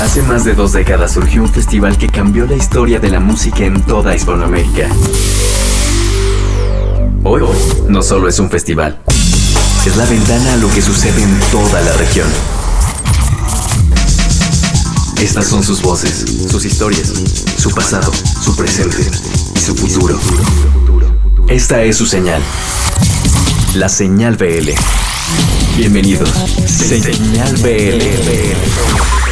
Hace más de dos décadas surgió un festival que cambió la historia de la música en toda Hispanoamérica. Hoy no solo es un festival, es la ventana a lo que sucede en toda la región. Estas son sus voces, sus historias, su pasado, su presente y su futuro. Esta es su señal. La señal BL. Bienvenidos. Señal BL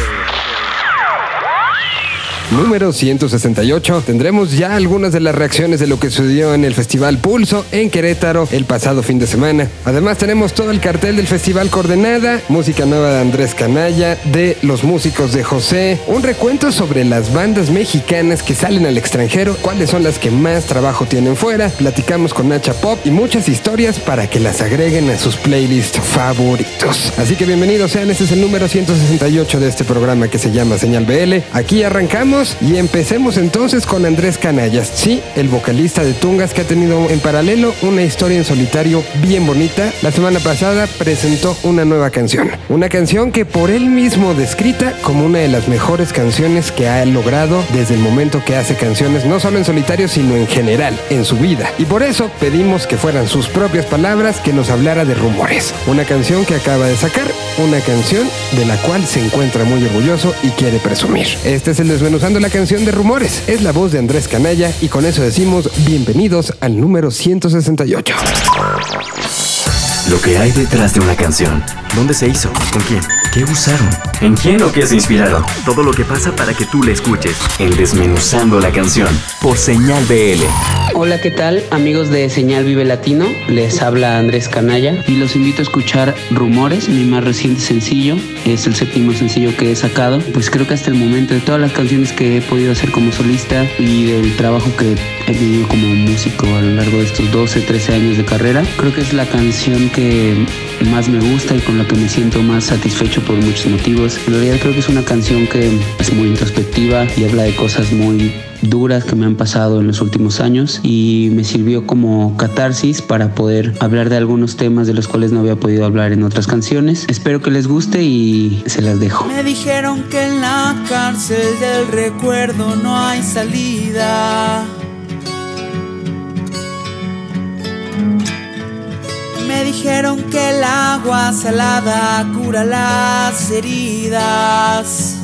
número 168 tendremos ya algunas de las reacciones de lo que sucedió en el Festival Pulso en Querétaro el pasado fin de semana. Además tenemos todo el cartel del Festival Coordenada, música nueva de Andrés Canalla, de los músicos de José, un recuento sobre las bandas mexicanas que salen al extranjero, cuáles son las que más trabajo tienen fuera, platicamos con Nacha Pop y muchas historias para que las agreguen a sus playlists favoritos. Así que bienvenidos sean, este es el número 168 de este programa que se llama Señal BL. Aquí arrancamos y empecemos entonces con Andrés Canallas, sí, el vocalista de Tungas que ha tenido en paralelo una historia en solitario bien bonita. La semana pasada presentó una nueva canción, una canción que por él mismo descrita como una de las mejores canciones que ha logrado desde el momento que hace canciones no solo en solitario sino en general, en su vida. Y por eso pedimos que fueran sus propias palabras que nos hablara de rumores, una canción que acaba de sacar, una canción de la cual se encuentra muy orgulloso y quiere presumir. Este es el desmenuzado la canción de Rumores. Es la voz de Andrés Canalla y con eso decimos bienvenidos al número 168. Lo que hay detrás de una canción. ¿Dónde se hizo? ¿Con quién? ¿Qué usaron? ¿En quién o qué se inspiraron? Todo lo que pasa para que tú la escuches. En Desmenuzando la canción. Por Señal BL. Hola, ¿qué tal? Amigos de Señal Vive Latino. Les habla Andrés Canalla y los invito a escuchar Rumores, mi más reciente sencillo. Es el séptimo sencillo que he sacado. Pues creo que hasta el momento de todas las canciones que he podido hacer como solista y del trabajo que he tenido como músico a lo largo de estos 12, 13 años de carrera, creo que es la canción que más me gusta y con la que me siento más satisfecho por muchos motivos. En realidad creo que es una canción que es muy introspectiva y habla de cosas muy duras que me han pasado en los últimos años y me sirvió como catarsis para poder hablar de algunos temas de los cuales no había podido hablar en otras canciones. Espero que les guste y se las dejo. Me dijeron que en la cárcel del recuerdo no hay salida. Dijeron que el agua salada cura las heridas.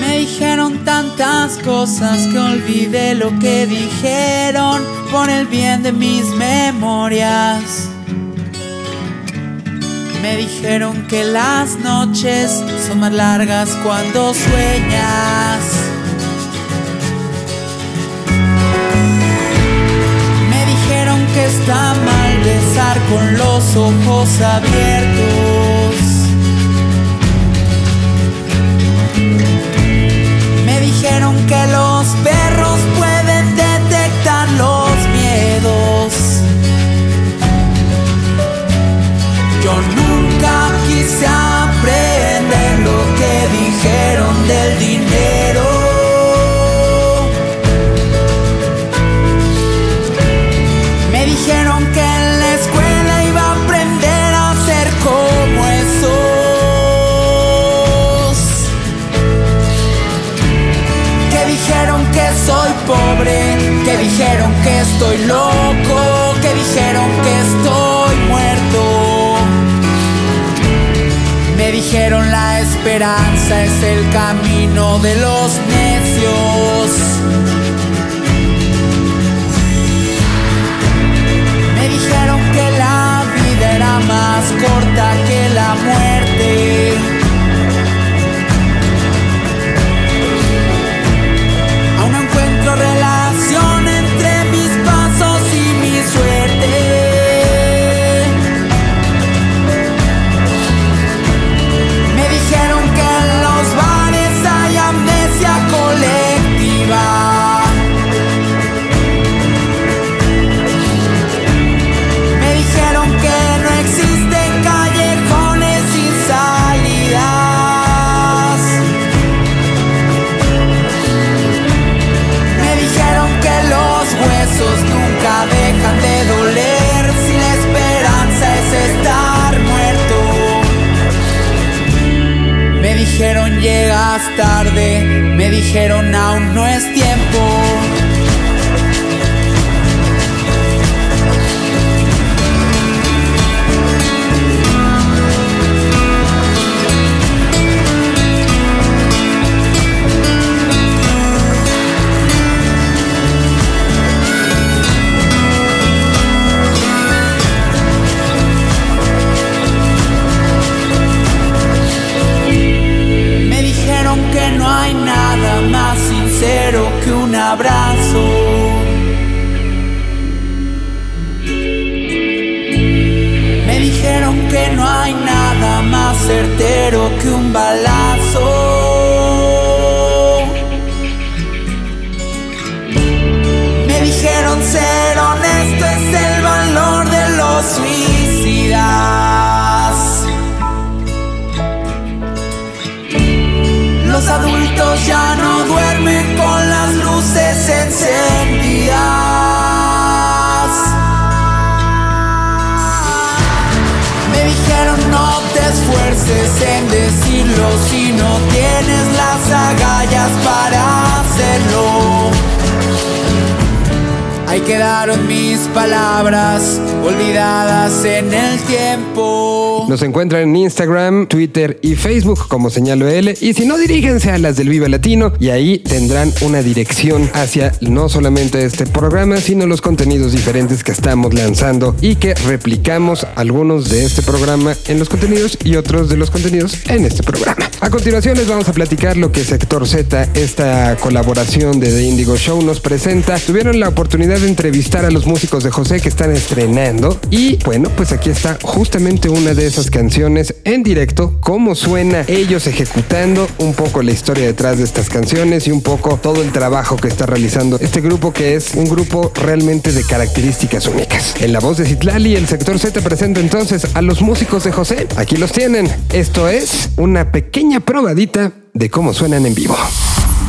Me dijeron tantas cosas que olvidé lo que dijeron por el bien de mis memorias. Me dijeron que las noches son más largas cuando sueñas. Que está mal besar con los ojos abiertos. Me dijeron que los perros pueden detectar los miedos. Yo nunca quise aprender lo que dijeron del dinero. Esperanza es el camino de los necios. Ahí quedaron mis palabras olvidadas en el tiempo. Nos encuentran en Instagram, Twitter y Facebook como Señal BL. Y si no, diríjense a las del Viva Latino y ahí tendrán una dirección hacia no solamente este programa, sino los contenidos diferentes que estamos lanzando y que replicamos algunos de este programa en los contenidos y otros de los contenidos en este programa. A continuación les vamos a platicar lo que Sector Z, esta colaboración de The Indigo Show, nos presenta. Tuvieron la oportunidad de entrevistar a los músicos de José que están estrenando y bueno, pues aquí está justamente una de esas canciones en directo, cómo suena ellos ejecutando un poco la historia detrás de estas canciones y un poco todo el trabajo que está realizando este grupo que es un grupo realmente de características únicas. En la voz de Citlali, el sector Z presenta entonces a los músicos de José. Aquí los tienen. Esto es una pequeña probadita de cómo suenan en vivo.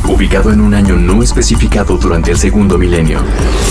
Ubicado en un año no especificado durante el segundo milenio,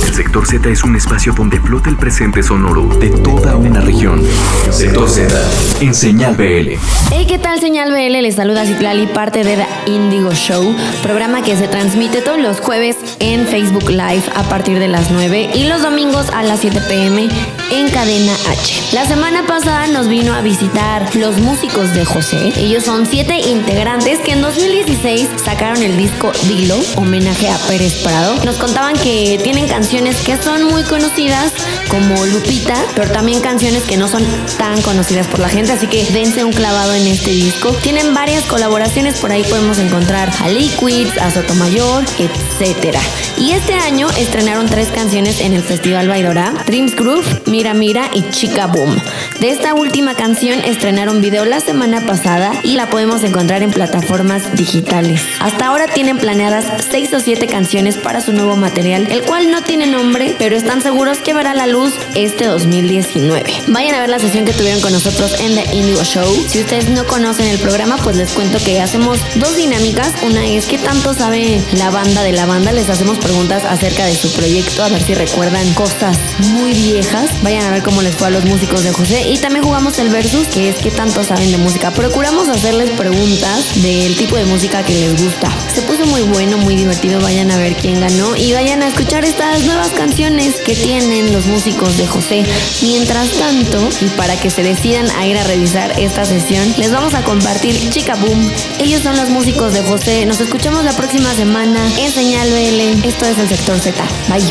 el sector Z es un espacio donde flota el presente sonoro de toda una región. Sector Z, en señal BL. Hey, ¿qué tal señal BL? Les saluda Citlali, parte de The Indigo Show, programa que se transmite todos los jueves en Facebook Live a partir de las 9 y los domingos a las 7 pm en Cadena H. La semana pasada nos vino a visitar los músicos de José. Ellos son siete integrantes que en 2016 sacaron el disco Dilo, homenaje a Pérez Prado. Nos contaban que tienen canciones que son muy conocidas como Lupita, pero también canciones que no son tan conocidas por la gente, así que dense un clavado en este disco. Tienen varias colaboraciones, por ahí podemos encontrar a Liquids, a Sotomayor, etc. Y este año estrenaron tres canciones en el Festival Baidora, Dreams Groove, Mira Mira y Chica Boom. De esta última canción estrenaron video la semana pasada y la podemos encontrar en plataformas digitales. Hasta ahora planeadas 6 o 7 canciones para su nuevo material, el cual no tiene nombre, pero están seguros que verá la luz este 2019. Vayan a ver la sesión que tuvieron con nosotros en The Indigo Show. Si ustedes no conocen el programa, pues les cuento que hacemos dos dinámicas. Una es qué tanto sabe la banda de la banda. Les hacemos preguntas acerca de su proyecto, a ver si recuerdan cosas muy viejas. Vayan a ver cómo les fue a los músicos de José. Y también jugamos el versus, que es qué tanto saben de música. Procuramos hacerles preguntas del tipo de música que les gusta. Se puso muy bueno, muy divertido. Vayan a ver quién ganó y vayan a escuchar estas nuevas canciones que tienen los músicos de José. Mientras tanto, y para que se decidan a ir a revisar esta sesión, les vamos a compartir Chica Boom. Ellos son los músicos de José. Nos escuchamos la próxima semana en Señal BL. Esto es el sector Z. Bye.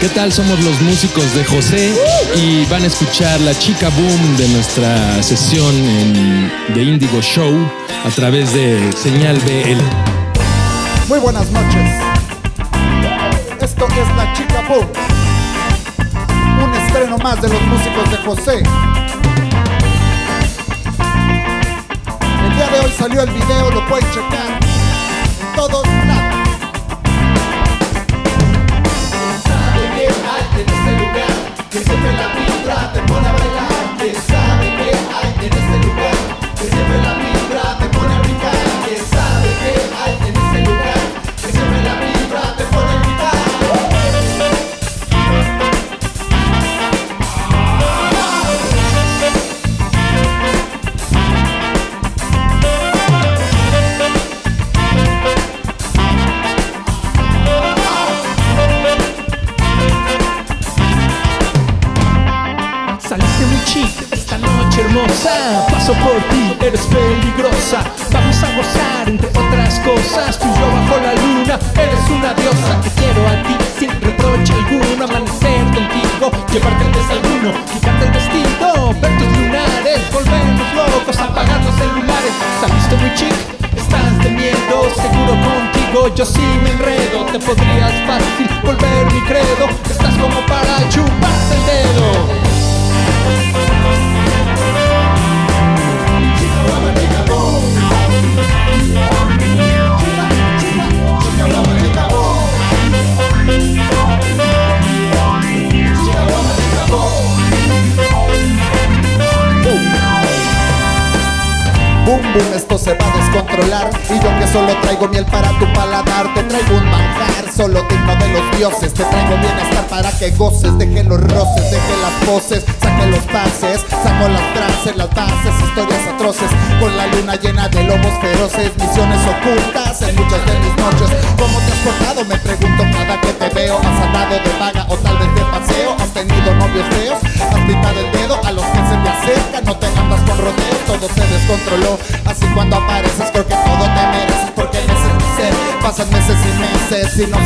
¿Qué tal? Somos los músicos de José y van a escuchar la chica boom de nuestra sesión en The Indigo Show a través de Señal BL. Muy buenas noches. Esto es La Chica Boom. Un estreno más de los músicos de José. El día de hoy salió el video, lo pueden checar todos lados. Sabe en este lugar, que siempre la vibra te pone a bailar. Paso por ti, eres peligrosa. Vamos a gozar entre otras cosas. Tú y yo bajo la luna, eres una diosa. Te quiero a ti sin reproche alguno. Amanecer contigo, llevarte el desayuno, quitarte el vestido, ver tus lunares, volvernos locos, apagar los celulares. Saliste muy chic, estás de seguro contigo yo sí me enredo. Te podrías fácil volver mi credo. Se va a descontrolar. Y yo que solo traigo miel para tu paladar Te traigo un solo digno de los dioses. Te traigo bienestar para que goces. Deje los roces, deje las poses. Saque los pases, saco las trances Las bases, historias atroces. Con la luna llena de lobos feroces Misiones ocultas en muchas de mis noches. ¿Cómo te has portado? Me pregunto cada que te veo. Has andado de vaga o tal vez de paseo Has tenido novios feos Has pintado el dedo a los que se te acercan No te andas con rodeos, todo se descontroló. Así cuando apareces creo que todo te mereces Porque ser Pasan meses y meses y no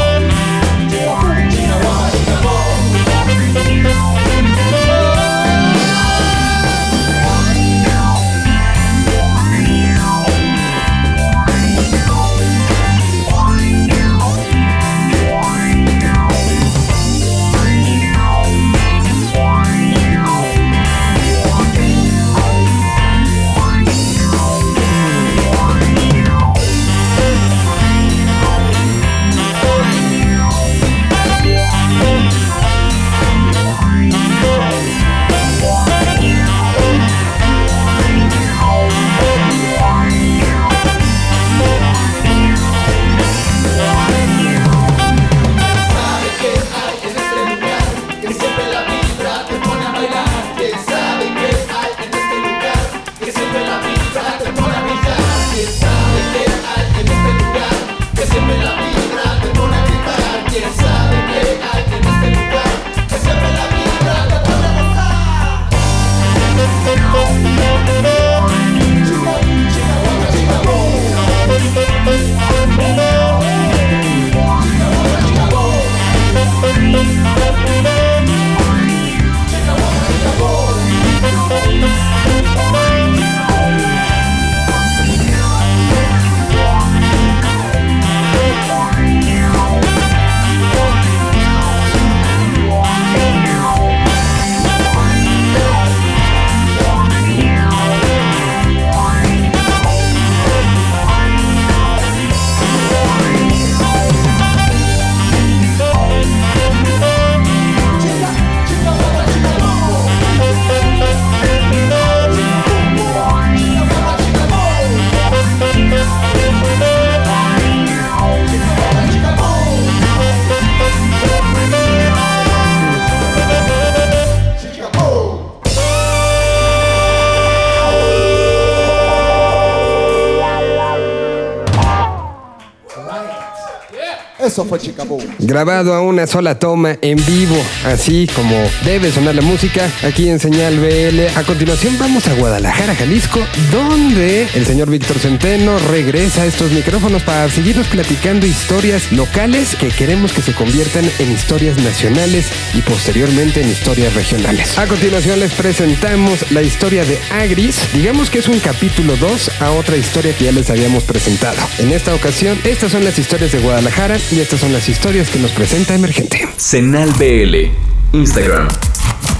Boom. Grabado a una sola toma en vivo, así como debe sonar la música aquí en Señal BL. A continuación vamos a Guadalajara, Jalisco, donde el señor Víctor Centeno regresa a estos micrófonos para seguirnos platicando historias locales que queremos que se conviertan en historias nacionales y posteriormente en historias regionales. A continuación les presentamos la historia de Agris. Digamos que es un capítulo 2 a otra historia que ya les habíamos presentado. En esta ocasión, estas son las historias de Guadalajara y estas son las historias que nos presenta Emergente. Senal BL. Instagram.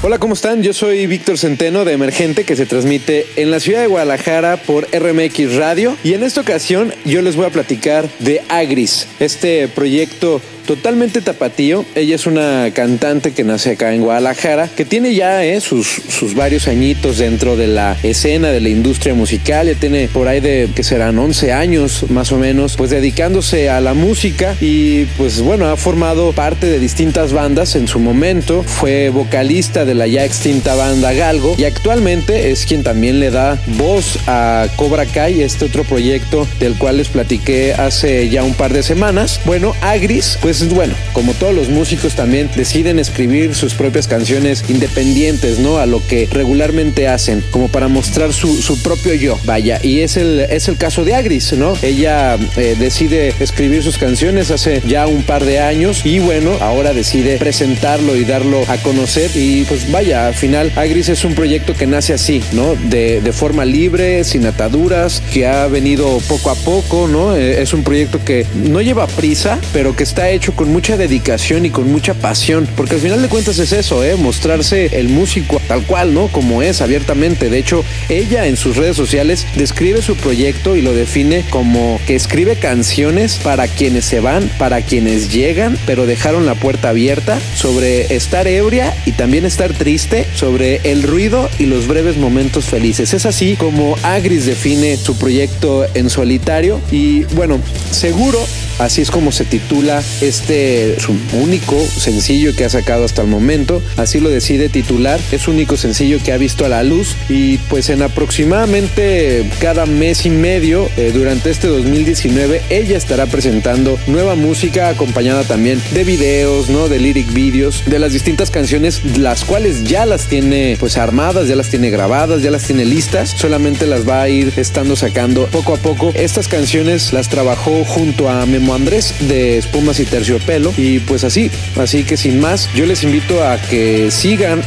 Hola, ¿cómo están? Yo soy Víctor Centeno de Emergente que se transmite en la ciudad de Guadalajara por RMX Radio y en esta ocasión yo les voy a platicar de Agris, este proyecto totalmente tapatío. Ella es una cantante que nace acá en Guadalajara, que tiene ya eh, sus, sus varios añitos dentro de la escena de la industria musical. Ya tiene por ahí de que serán 11 años más o menos, pues dedicándose a la música y pues bueno, ha formado parte de distintas bandas en su momento. Fue vocalista de la ya extinta banda Galgo y actualmente es quien también le da voz a Cobra Kai, este otro proyecto del cual les platiqué hace ya un par de semanas. Bueno, Agris, bueno, como todos los músicos también deciden escribir sus propias canciones independientes, ¿no? A lo que regularmente hacen, como para mostrar su, su propio yo, vaya. Y es el, es el caso de Agris, ¿no? Ella eh, decide escribir sus canciones hace ya un par de años y bueno, ahora decide presentarlo y darlo a conocer y pues vaya, al final Agris es un proyecto que nace así, ¿no? De, de forma libre, sin ataduras, que ha venido poco a poco, ¿no? Eh, es un proyecto que no lleva prisa, pero que está hecho con mucha dedicación y con mucha pasión, porque al final de cuentas es eso, ¿eh? Mostrarse el músico tal cual, ¿no? Como es, abiertamente. De hecho, ella en sus redes sociales describe su proyecto y lo define como que escribe canciones para quienes se van, para quienes llegan, pero dejaron la puerta abierta, sobre estar ebria y también estar triste, sobre el ruido y los breves momentos felices. Es así como Agris define su proyecto en solitario y bueno, seguro Así es como se titula este su único sencillo que ha sacado hasta el momento. Así lo decide titular. Es único sencillo que ha visto a la luz y pues en aproximadamente cada mes y medio eh, durante este 2019 ella estará presentando nueva música acompañada también de videos, ¿no? De lyric videos, de las distintas canciones, las cuales ya las tiene pues armadas, ya las tiene grabadas, ya las tiene listas. Solamente las va a ir estando sacando poco a poco. Estas canciones las trabajó junto a Memo Andrés de Espumas y Terciopelo. Y pues así, así que sin más, yo les invito a que sigan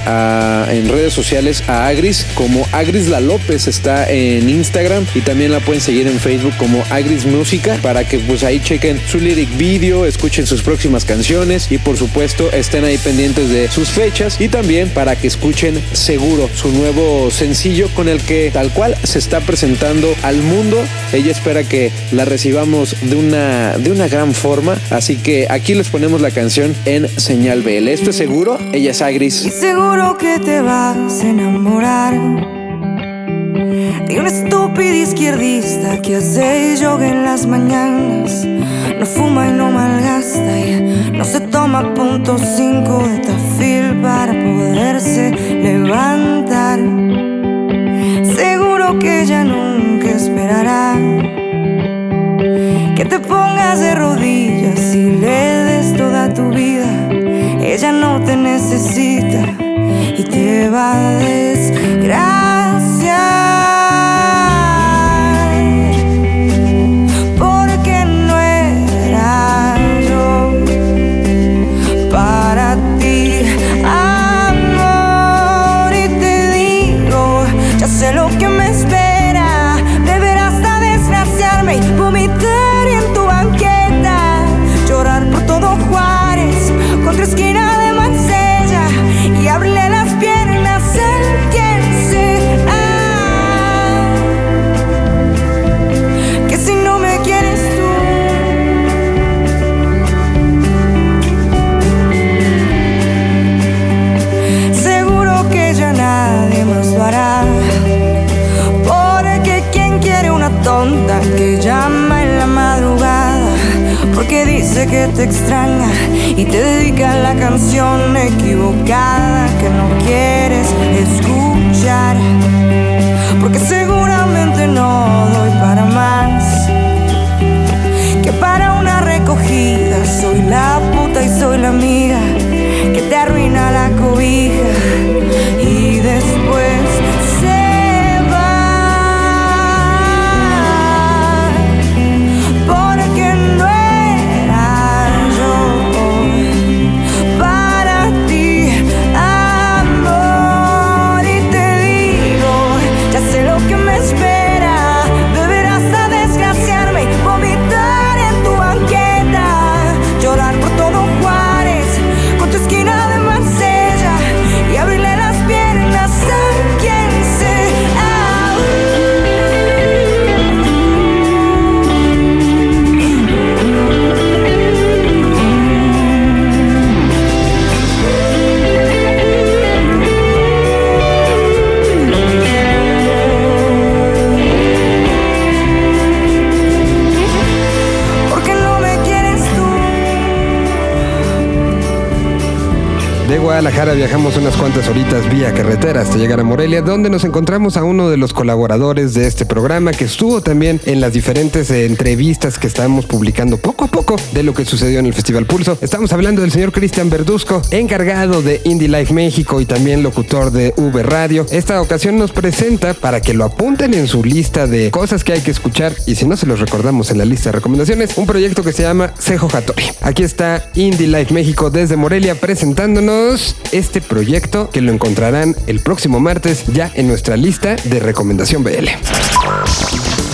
en redes sociales a Agris como Agris La López está en Instagram. Y también la pueden seguir en Facebook como Agris Música para que pues ahí chequen su lyric video, escuchen sus próximas canciones y por supuesto estén ahí pendientes de sus fechas. Y también para que escuchen seguro su nuevo sencillo con el que tal cual se está presentando al mundo. Ella espera que la recibamos de una, de una gran forma, así que aquí les ponemos la canción en señal BL. Esto es seguro, ella es Agris. Y seguro que te vas a enamorar de un estúpido izquierdista que hace yoga en las mañanas. No fuma y no malgasta y no se toma punto cinco de tafil para poderse levantar. Seguro que ella nunca esperará que te pongas de rodillas y le des toda tu vida. Ella no te necesita y te va a desgraciar. Que te extraña y te dedica la canción equivocada que no quieres escuchar. Porque seguramente no doy para más que para una recogida. Soy la puta y soy la amiga que te arruina la cobija viajamos unas cuantas horitas vía carretera hasta llegar a Morelia, donde nos encontramos a uno de los colaboradores de este programa que estuvo también en las diferentes eh, entrevistas que estamos publicando poco a poco de lo que sucedió en el Festival Pulso. Estamos hablando del señor Cristian Verduzco, encargado de Indie Life México y también locutor de V Radio. Esta ocasión nos presenta para que lo apunten en su lista de cosas que hay que escuchar y si no se los recordamos en la lista de recomendaciones, un proyecto que se llama Cejo Hattori. Aquí está Indie Life México desde Morelia presentándonos este proyecto que lo encontrarán el próximo martes ya en nuestra lista de recomendación BL.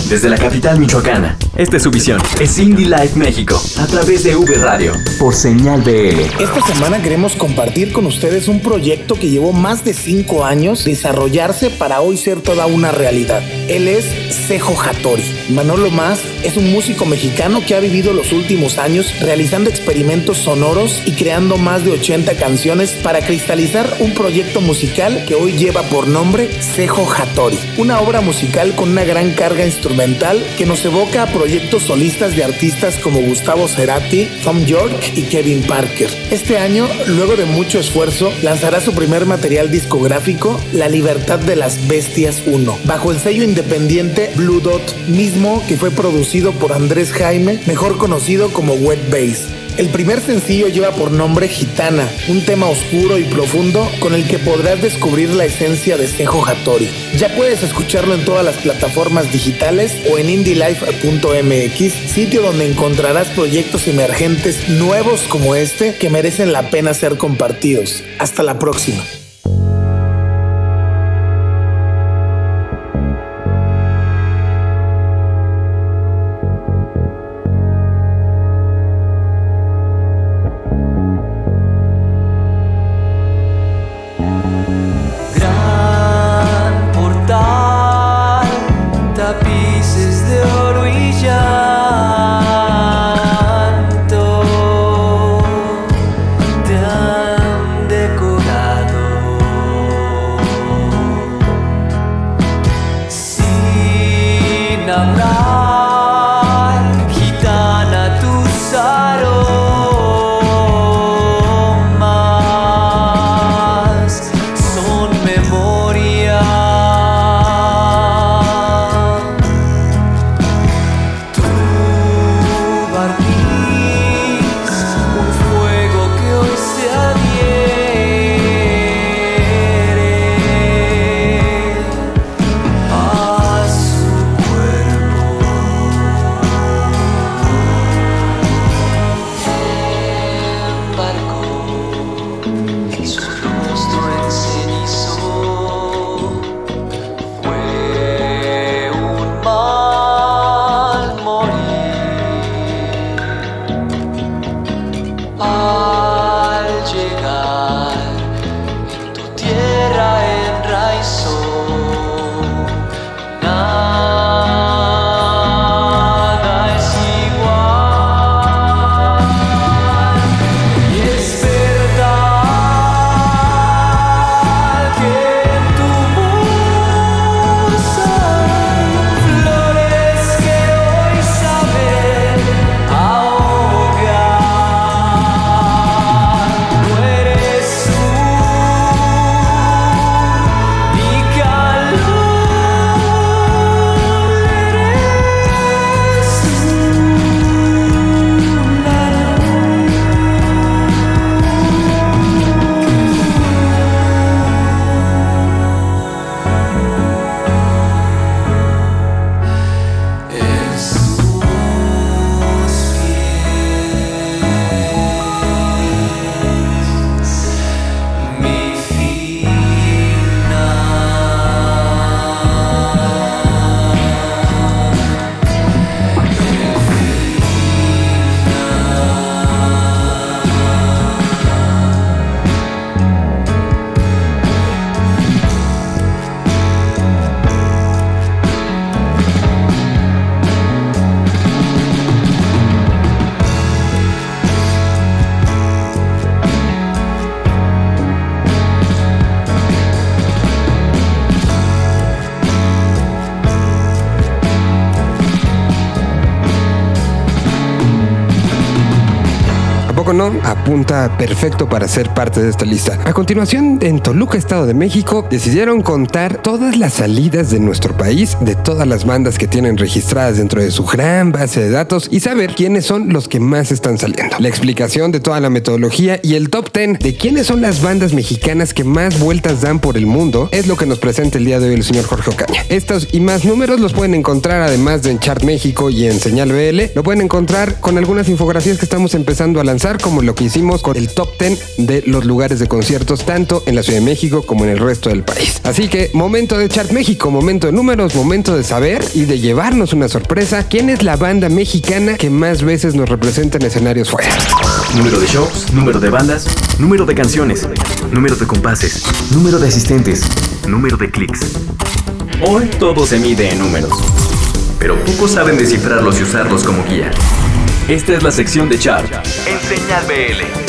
Desde la capital michoacana, esta es su visión. Es Indie Life México, a través de V Radio, por señal BL. Esta semana queremos compartir con ustedes un proyecto que llevó más de cinco años desarrollarse para hoy ser toda una realidad. Él es Cejo Hattori. Manolo Más es un músico mexicano que ha vivido los últimos años realizando experimentos sonoros y creando más de 80 canciones para cristalizar un proyecto musical que hoy lleva por nombre Cejo Hattori. Una obra musical con una gran carga instrumental que nos evoca a proyectos solistas de artistas como Gustavo Cerati, Tom York y Kevin Parker. Este año, luego de mucho esfuerzo, lanzará su primer material discográfico, La Libertad de las Bestias 1, bajo el sello independiente Blue Dot, mismo que fue producido por Andrés Jaime, mejor conocido como Wet Bass. El primer sencillo lleva por nombre Gitana, un tema oscuro y profundo con el que podrás descubrir la esencia de Sejo Hattori. Ya puedes escucharlo en todas las plataformas digitales o en indielife.mx, sitio donde encontrarás proyectos emergentes nuevos como este que merecen la pena ser compartidos. Hasta la próxima. Perfecto para ser parte de esta lista. A continuación, en Toluca, Estado de México, decidieron contar todas las salidas de nuestro país, de todas las bandas que tienen registradas dentro de su gran base de datos y saber quiénes son los que más están saliendo. La explicación de toda la metodología y el top 10 de quiénes son las bandas mexicanas que más vueltas dan por el mundo es lo que nos presenta el día de hoy el señor Jorge Ocaña. Estos y más números los pueden encontrar además de en Chart México y en Señal BL. Lo pueden encontrar con algunas infografías que estamos empezando a lanzar, como lo que hicimos con el top 10 de los lugares de conciertos, tanto en la Ciudad de México como en el resto del país. Así que momento de Chart México, momento de números, momento de saber y de llevarnos una sorpresa. ¿Quién es la banda mexicana que más veces nos representa en escenarios fuera? Número de shows, número de bandas, número de canciones, número de compases, número de asistentes, número de clics. Hoy todo se mide en números, pero pocos saben descifrarlos y usarlos como guía. Esta es la sección de Chart en Señal BL.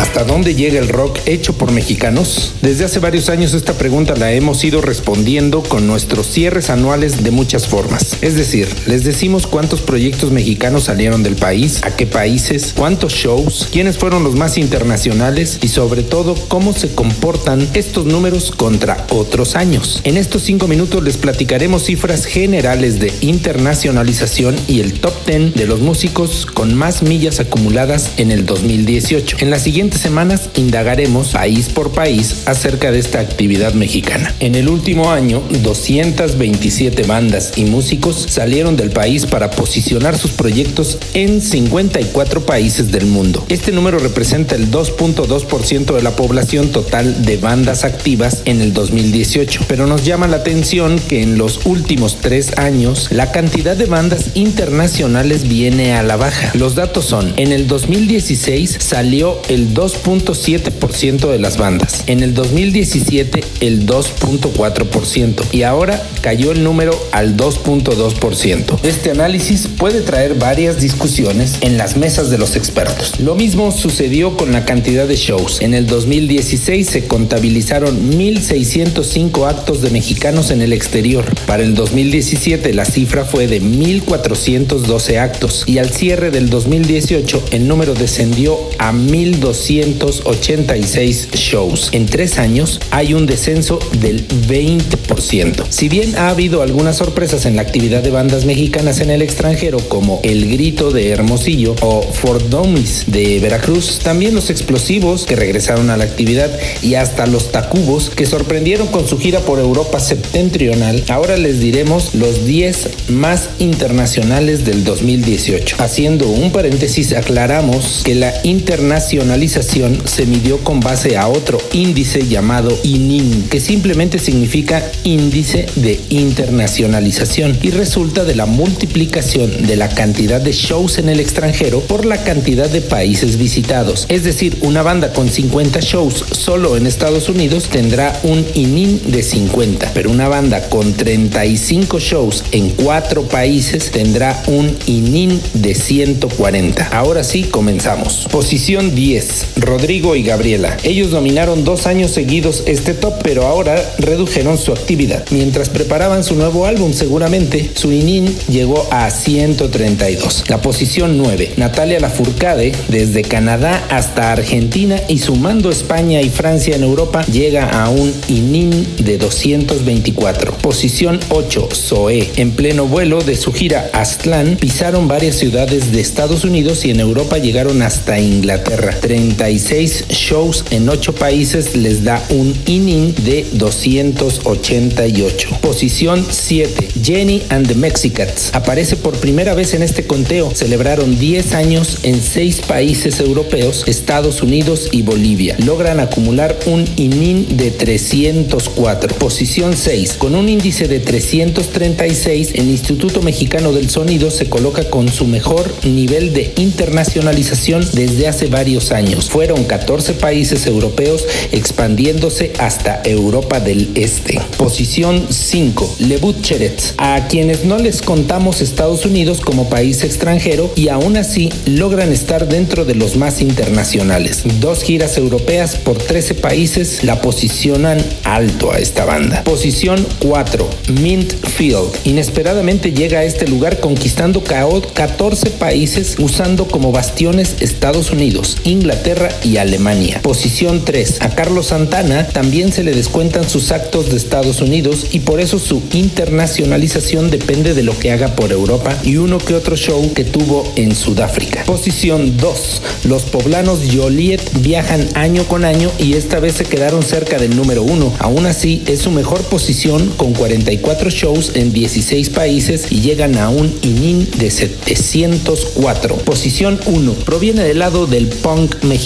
¿Hasta dónde llega el rock hecho por mexicanos? Desde hace varios años esta pregunta la hemos ido respondiendo con nuestros cierres anuales de muchas formas. Es decir, les decimos cuántos proyectos mexicanos salieron del país, a qué países, cuántos shows, quiénes fueron los más internacionales y sobre todo cómo se comportan estos números contra otros años. En estos cinco minutos les platicaremos cifras generales de internacionalización y el top 10 de los músicos con más millas acumuladas en el 2018. En la siguiente semanas indagaremos país por país acerca de esta actividad mexicana. En el último año, 227 bandas y músicos salieron del país para posicionar sus proyectos en 54 países del mundo. Este número representa el 2.2% de la población total de bandas activas en el 2018, pero nos llama la atención que en los últimos tres años la cantidad de bandas internacionales viene a la baja. Los datos son, en el 2016 salió el 2.7% de las bandas. En el 2017 el 2.4% y ahora cayó el número al 2.2%. Este análisis puede traer varias discusiones en las mesas de los expertos. Lo mismo sucedió con la cantidad de shows. En el 2016 se contabilizaron 1.605 actos de mexicanos en el exterior. Para el 2017 la cifra fue de 1.412 actos y al cierre del 2018 el número descendió a 1.200 286 shows. En tres años hay un descenso del 20%. Si bien ha habido algunas sorpresas en la actividad de bandas mexicanas en el extranjero, como El Grito de Hermosillo o Fort Domis de Veracruz, también los explosivos que regresaron a la actividad y hasta los Tacubos que sorprendieron con su gira por Europa septentrional. Ahora les diremos los 10 más internacionales del 2018. Haciendo un paréntesis, aclaramos que la internacionalización se midió con base a otro índice llamado ININ, que simplemente significa índice de internacionalización y resulta de la multiplicación de la cantidad de shows en el extranjero por la cantidad de países visitados. Es decir, una banda con 50 shows solo en Estados Unidos tendrá un ININ de 50, pero una banda con 35 shows en cuatro países tendrá un ININ de 140. Ahora sí, comenzamos. Posición 10. Rodrigo y Gabriela. Ellos dominaron dos años seguidos este top, pero ahora redujeron su actividad. Mientras preparaban su nuevo álbum, seguramente, su ININ llegó a 132. La posición 9. Natalia Lafourcade, desde Canadá hasta Argentina y sumando España y Francia en Europa, llega a un ININ de 224. Posición 8. Zoe. En pleno vuelo de su gira Aztlán, pisaron varias ciudades de Estados Unidos y en Europa llegaron hasta Inglaterra. 36 shows en 8 países les da un inning de 288. Posición 7. Jenny and the Mexicans. Aparece por primera vez en este conteo. Celebraron 10 años en 6 países europeos, Estados Unidos y Bolivia. Logran acumular un inning de 304. Posición 6. Con un índice de 336, el Instituto Mexicano del Sonido se coloca con su mejor nivel de internacionalización desde hace varios años. Fueron 14 países europeos expandiéndose hasta Europa del Este. Posición 5. Le Butcherets, a quienes no les contamos Estados Unidos como país extranjero y aún así logran estar dentro de los más internacionales. Dos giras europeas por 13 países la posicionan alto a esta banda. Posición 4. Mint Field. Inesperadamente llega a este lugar conquistando 14 países usando como bastiones Estados Unidos, Inglaterra y Alemania. Posición 3. A Carlos Santana también se le descuentan sus actos de Estados Unidos y por eso su internacionalización depende de lo que haga por Europa y uno que otro show que tuvo en Sudáfrica. Posición 2. Los poblanos Joliet viajan año con año y esta vez se quedaron cerca del número 1. Aún así, es su mejor posición con 44 shows en 16 países y llegan a un ININ de 704. Posición 1. Proviene del lado del punk mexicano.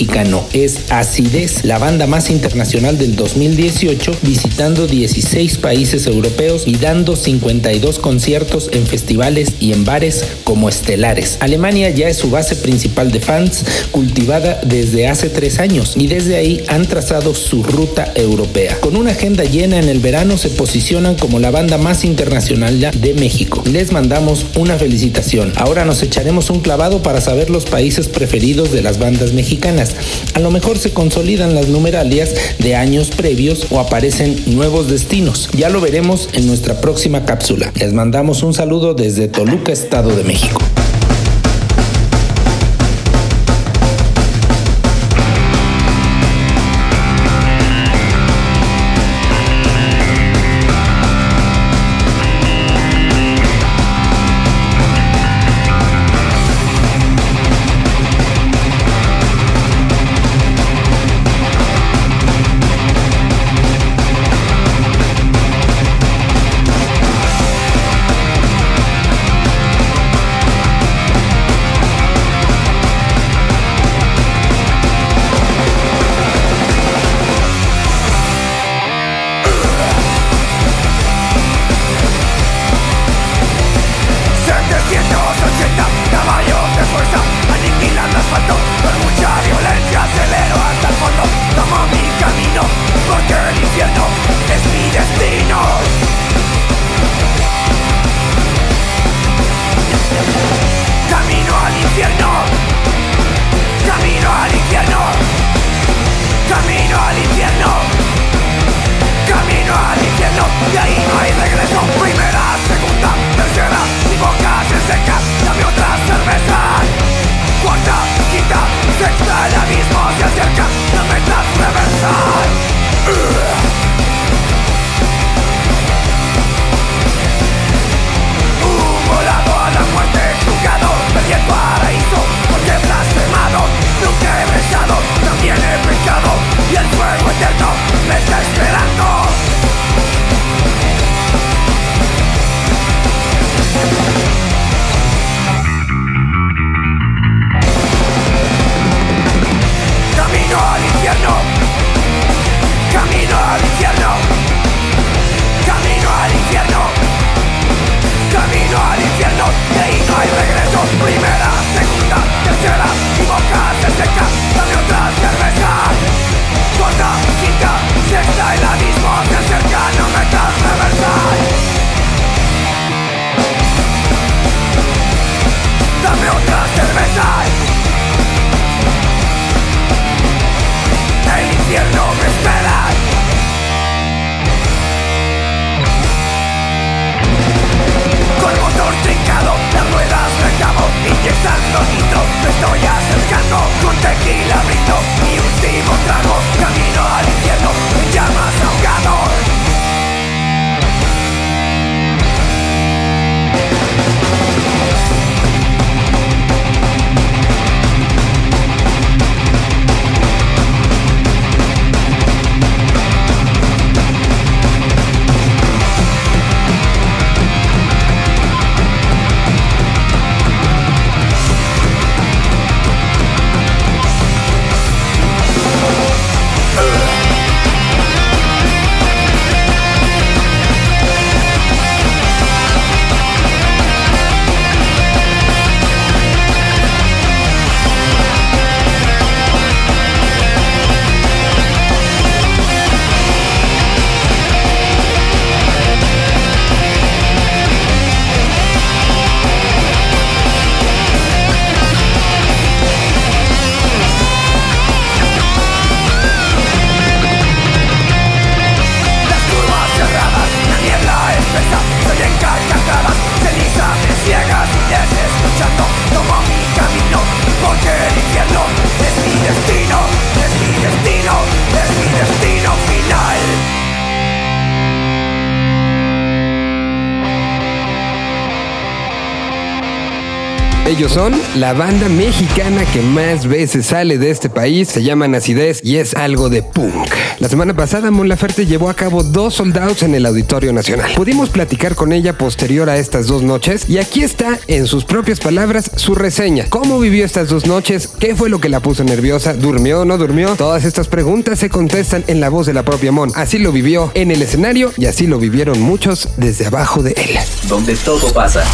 Es Acidez, la banda más internacional del 2018, visitando 16 países europeos y dando 52 conciertos en festivales y en bares como estelares. Alemania ya es su base principal de fans, cultivada desde hace tres años y desde ahí han trazado su ruta europea. Con una agenda llena en el verano se posicionan como la banda más internacional de México. Les mandamos una felicitación. Ahora nos echaremos un clavado para saber los países preferidos de las bandas mexicanas. A lo mejor se consolidan las numeralias de años previos o aparecen nuevos destinos. Ya lo veremos en nuestra próxima cápsula. Les mandamos un saludo desde Toluca, Estado de México. al infierno y ahí no hay regreso. Primera, segunda, tercera, mi boca se seca, dame otra cerveza. Cuarta, quinta, sexta, el abismo se acerca, la meta reversa. Un volado a la muerte, jugado, perdí el paraíso, porque blasfemado, nunca he rezado, también he pecado, y el fuego eterno me está esperando. Al infierno, camino al infierno. Camino al infierno. Que ahí no hay regresos. Primera, segunda, tercera y boca se seca. Dame otra cerveza. Cuarta, quinta, sexta. El abismo se acerca. No me estás reversando. Dame otra cerveza. El infierno. mercado Las ruedas me acabo inyectando nitro Me estoy acercando con tequila brindo Mi último trago, camino al infierno Llamas ahogado son la banda mexicana que más veces sale de este país, se llaman Acidez y es algo de punk. La semana pasada Mon Laferte llevó a cabo dos soldados en el Auditorio Nacional. Pudimos platicar con ella posterior a estas dos noches y aquí está, en sus propias palabras, su reseña. ¿Cómo vivió estas dos noches? ¿Qué fue lo que la puso nerviosa? ¿Durmió o no durmió? Todas estas preguntas se contestan en la voz de la propia Mon. Así lo vivió en el escenario y así lo vivieron muchos desde abajo de él. Donde todo pasa.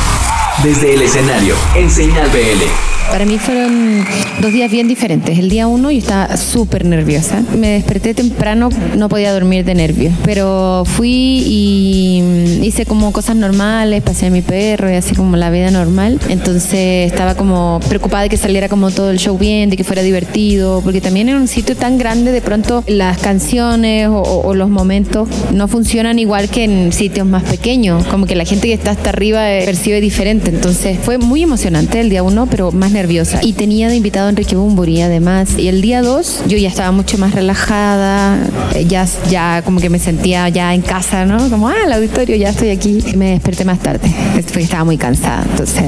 Desde el escenario, en Señal BL. Para mí fueron dos días bien diferentes. El día uno yo estaba súper nerviosa. Me desperté temprano, no podía dormir de nervios. Pero fui y hice como cosas normales, pasé a mi perro y así como la vida normal. Entonces estaba como preocupada de que saliera como todo el show bien, de que fuera divertido, porque también en un sitio tan grande de pronto las canciones o, los momentos no funcionan igual que en sitios más pequeños. Como que la gente que está hasta arriba eh, percibe diferente. Entonces fue muy emocionante el día uno, pero más nerviosa. Y tenía de invitado a Enrique Bumburi además. Y el día 2 yo ya estaba mucho más relajada, eh, ya, ya como que me sentía ya en casa, ¿no? Como, ah, el auditorio, ya estoy aquí. Me desperté más tarde, porque estaba muy cansada, entonces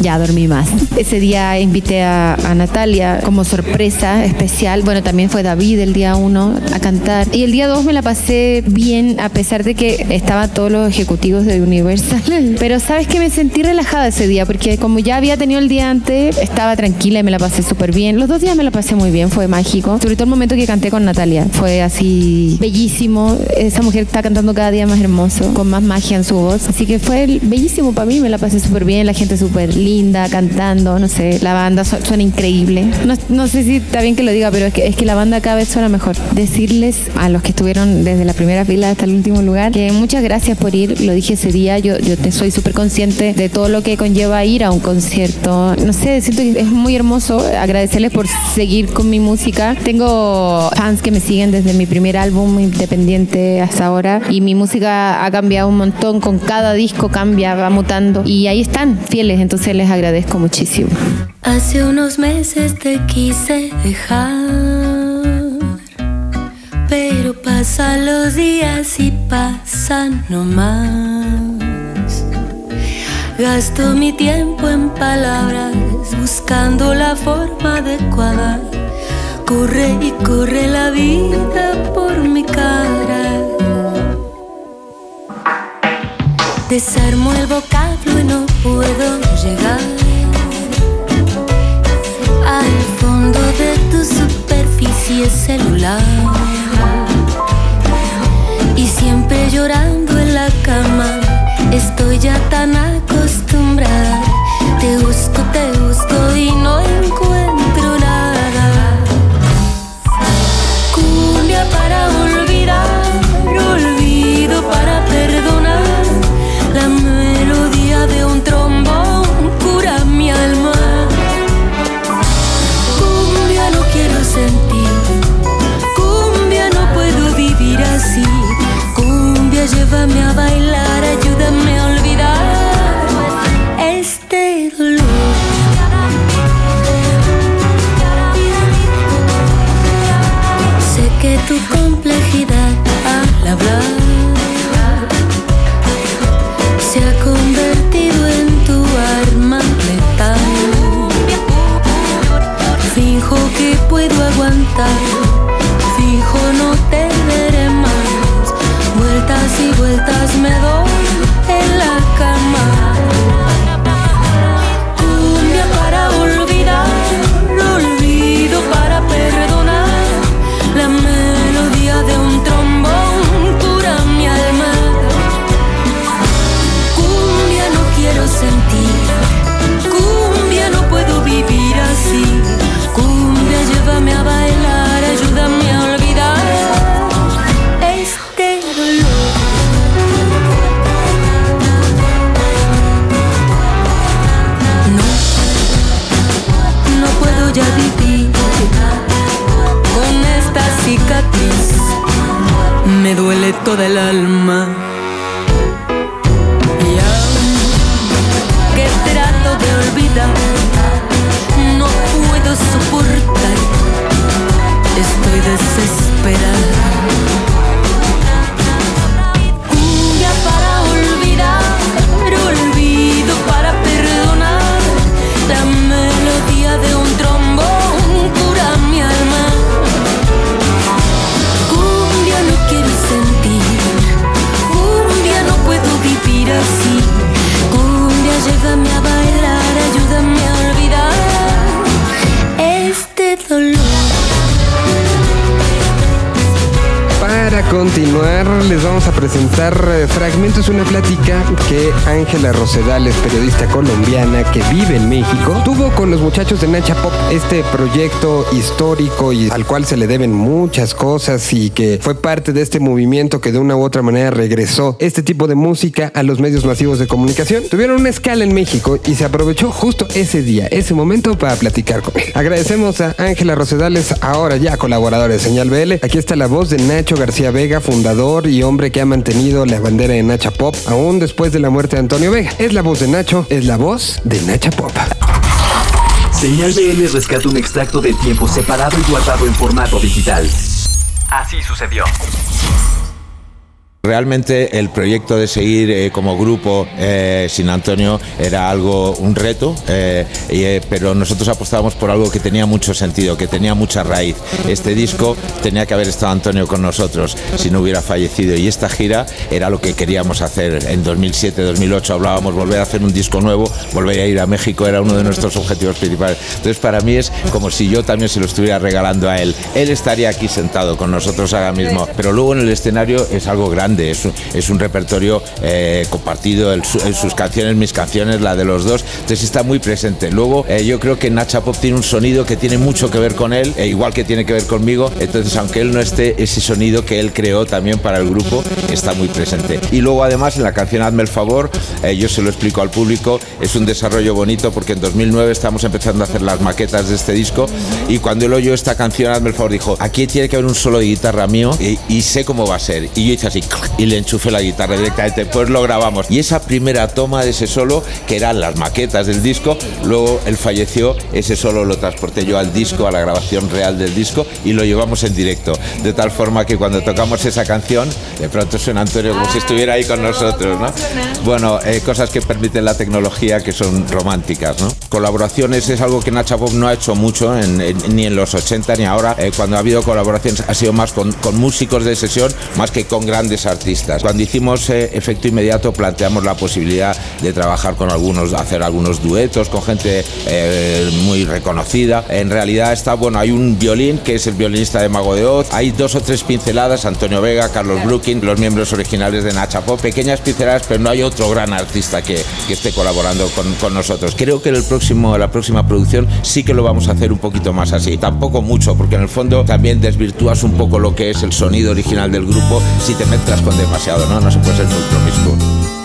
ya dormí más. Ese día invité a, a Natalia como sorpresa especial. Bueno, también fue David el día 1 a cantar. Y el día 2 me la pasé bien, a pesar de que estaban todos los ejecutivos de Universal. Pero sabes que me sentí relajada ese día, porque como ya había tenido el día antes, estaba tranquila y me la pasé súper bien. Los dos días me la pasé muy bien, fue mágico. Sobre todo el momento que canté con Natalia. Fue así bellísimo. Esa mujer está cantando cada día más hermoso, con más magia en su voz. Así que fue bellísimo para mí, me la pasé súper bien. La gente súper linda, cantando, no sé. La banda su- suena increíble. No, no sé si está bien que lo diga, pero es que, es que la banda cada vez suena mejor. Decirles a los que estuvieron desde la primera fila hasta el último lugar que muchas gracias por ir. Lo dije ese día, yo, yo te soy súper consciente de todo lo que conlleva ir a un concierto. No sé, siento que es muy hermoso agradecerles por seguir con mi música. Tengo fans que me siguen desde mi primer álbum independiente hasta ahora y mi música ha cambiado un montón. Con cada disco cambia, va mutando y ahí están fieles, entonces les agradezco muchísimo. Hace unos meses te quise dejar, pero pasan los días y pasan nomás. Gasto mi tiempo en palabras, buscando la forma adecuada. Corre y corre la vida por mi cara. Desarmo el vocablo y no puedo llegar al fondo de tu superficie celular. Y siempre llorando en la cama, estoy ya tan acostumbrada. Te continuar, les vamos a presentar eh, fragmentos de una plática que Ángela Rosedales, periodista colombiana que vive en México, tuvo con los muchachos de Nacha Pop, este proyecto histórico y al cual se le deben muchas cosas y que fue parte de este movimiento que de una u otra manera regresó este tipo de música a los medios masivos de comunicación. Tuvieron una escala en México y se aprovechó justo ese día, ese momento para platicar con él. Agradecemos a Ángela Rosedales, ahora ya colaboradora de Señal BL. Aquí está la voz de Nacho García Vega, fundador y hombre que ha mantenido la bandera de Nacha Pop aún después de la muerte de Antonio Vega. Es la voz de Nacho, es la voz de Nacha Pop. Señal BL rescata un extracto del tiempo separado y guardado en formato digital. Así sucedió. Realmente el proyecto de seguir eh, como grupo eh, sin Antonio era algo, un reto, eh, pero nosotros apostábamos por algo que tenía mucho sentido, que tenía mucha raíz. Este disco tenía que haber estado Antonio con nosotros si no hubiera fallecido y esta gira era lo que queríamos hacer. En 2007-2008 hablábamos volver a hacer un disco nuevo, volver a ir a México era uno de nuestros objetivos principales. Entonces para mí es como si yo también se lo estuviera regalando a él. Él estaría aquí sentado con nosotros ahora mismo, pero luego en el escenario es algo grande es un, es un repertorio eh, compartido, su- en sus canciones, mis canciones, la de los dos, entonces está muy presente. Luego eh, yo creo que Nacha Pop tiene un sonido que tiene mucho que ver con él, e igual que tiene que ver conmigo, entonces aunque él no esté, ese sonido que él creó también para el grupo está muy presente. Y luego además en la canción Hazme el favor, eh, yo se lo explico al público, es un desarrollo bonito porque en 2009 estamos empezando a hacer las maquetas de este disco y cuando él oyó esta canción Hazme el favor dijo, aquí tiene que haber un solo de guitarra mío y, y sé cómo va a ser. Y yo hice así y le enchufé la guitarra directamente, pues lo grabamos. Y esa primera toma de ese solo, que eran las maquetas del disco, luego él falleció, ese solo lo transporté yo al disco, a la grabación real del disco y lo llevamos en directo. De tal forma que cuando tocamos esa canción, de pronto suena Antonio como si estuviera ahí con nosotros, ¿no? Bueno, eh, cosas que permiten la tecnología que son románticas, ¿no? Colaboraciones es algo que Nacha Pop no ha hecho mucho, en- en- ni en los 80 ni ahora. Eh, cuando ha habido colaboraciones ha sido más con, con músicos de sesión, más que con grandes artistas. Cuando hicimos eh, Efecto Inmediato planteamos la posibilidad de trabajar con algunos, hacer algunos duetos con gente eh, muy reconocida. En realidad está, bueno, hay un violín que es el violinista de Mago de Oz, hay dos o tres pinceladas, Antonio Vega, Carlos Brooking, los miembros originales de Nacha Pop, pequeñas pinceladas, pero no hay otro gran artista que, que esté colaborando con, con nosotros. Creo que en el próximo, la próxima producción sí que lo vamos a hacer un poquito más así. Tampoco mucho, porque en el fondo también desvirtúas un poco lo que es el sonido original del grupo si te mezclas con demasiado, ¿no? No se puede ser muy promiscuo.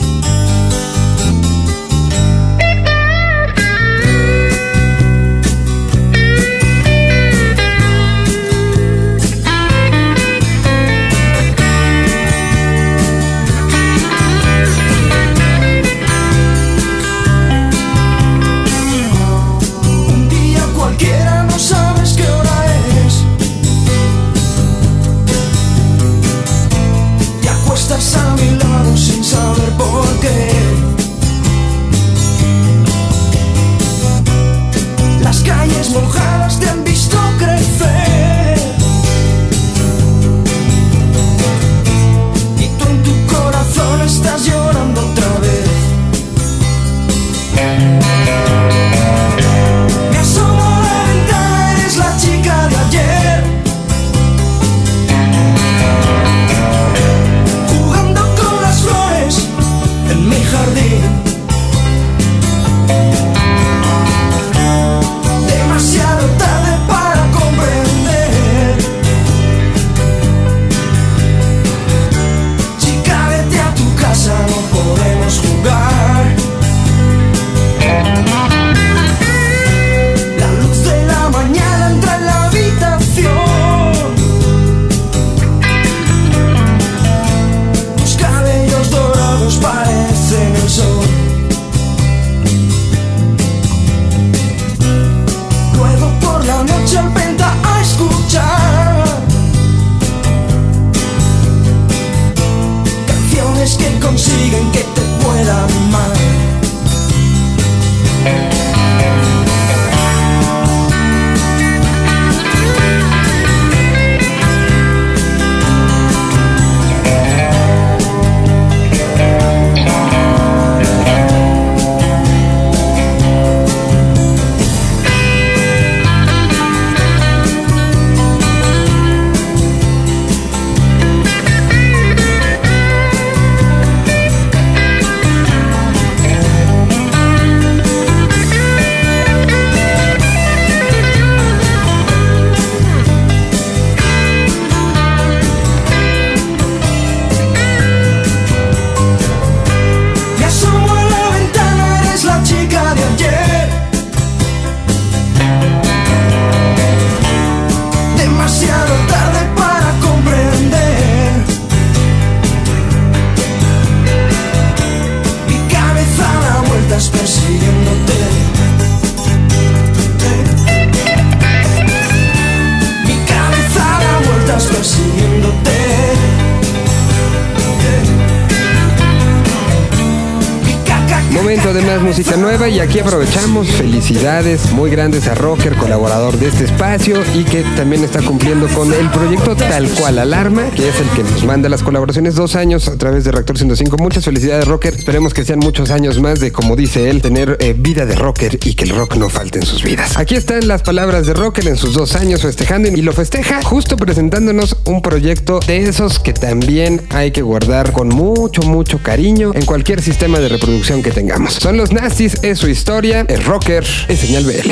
Felicidades muy grandes a Rocker, colaborador de este espacio y que también está cumpliendo con el proyecto Tal Cual Alarma, que es el que manda las colaboraciones dos años a través de Reactor 105. Muchas felicidades, Rocker. Esperemos que sean muchos años más de, como dice él, tener eh, vida de Rocker y que el rock no falte en sus vidas. Aquí están las palabras de Rocker en sus dos años festejando y lo festeja justo presentándonos un proyecto de esos que también hay que guardar con mucho, mucho cariño en cualquier sistema de reproducción que tengamos. Son los Nasties, es su historia, es Rocker, es Señal BL.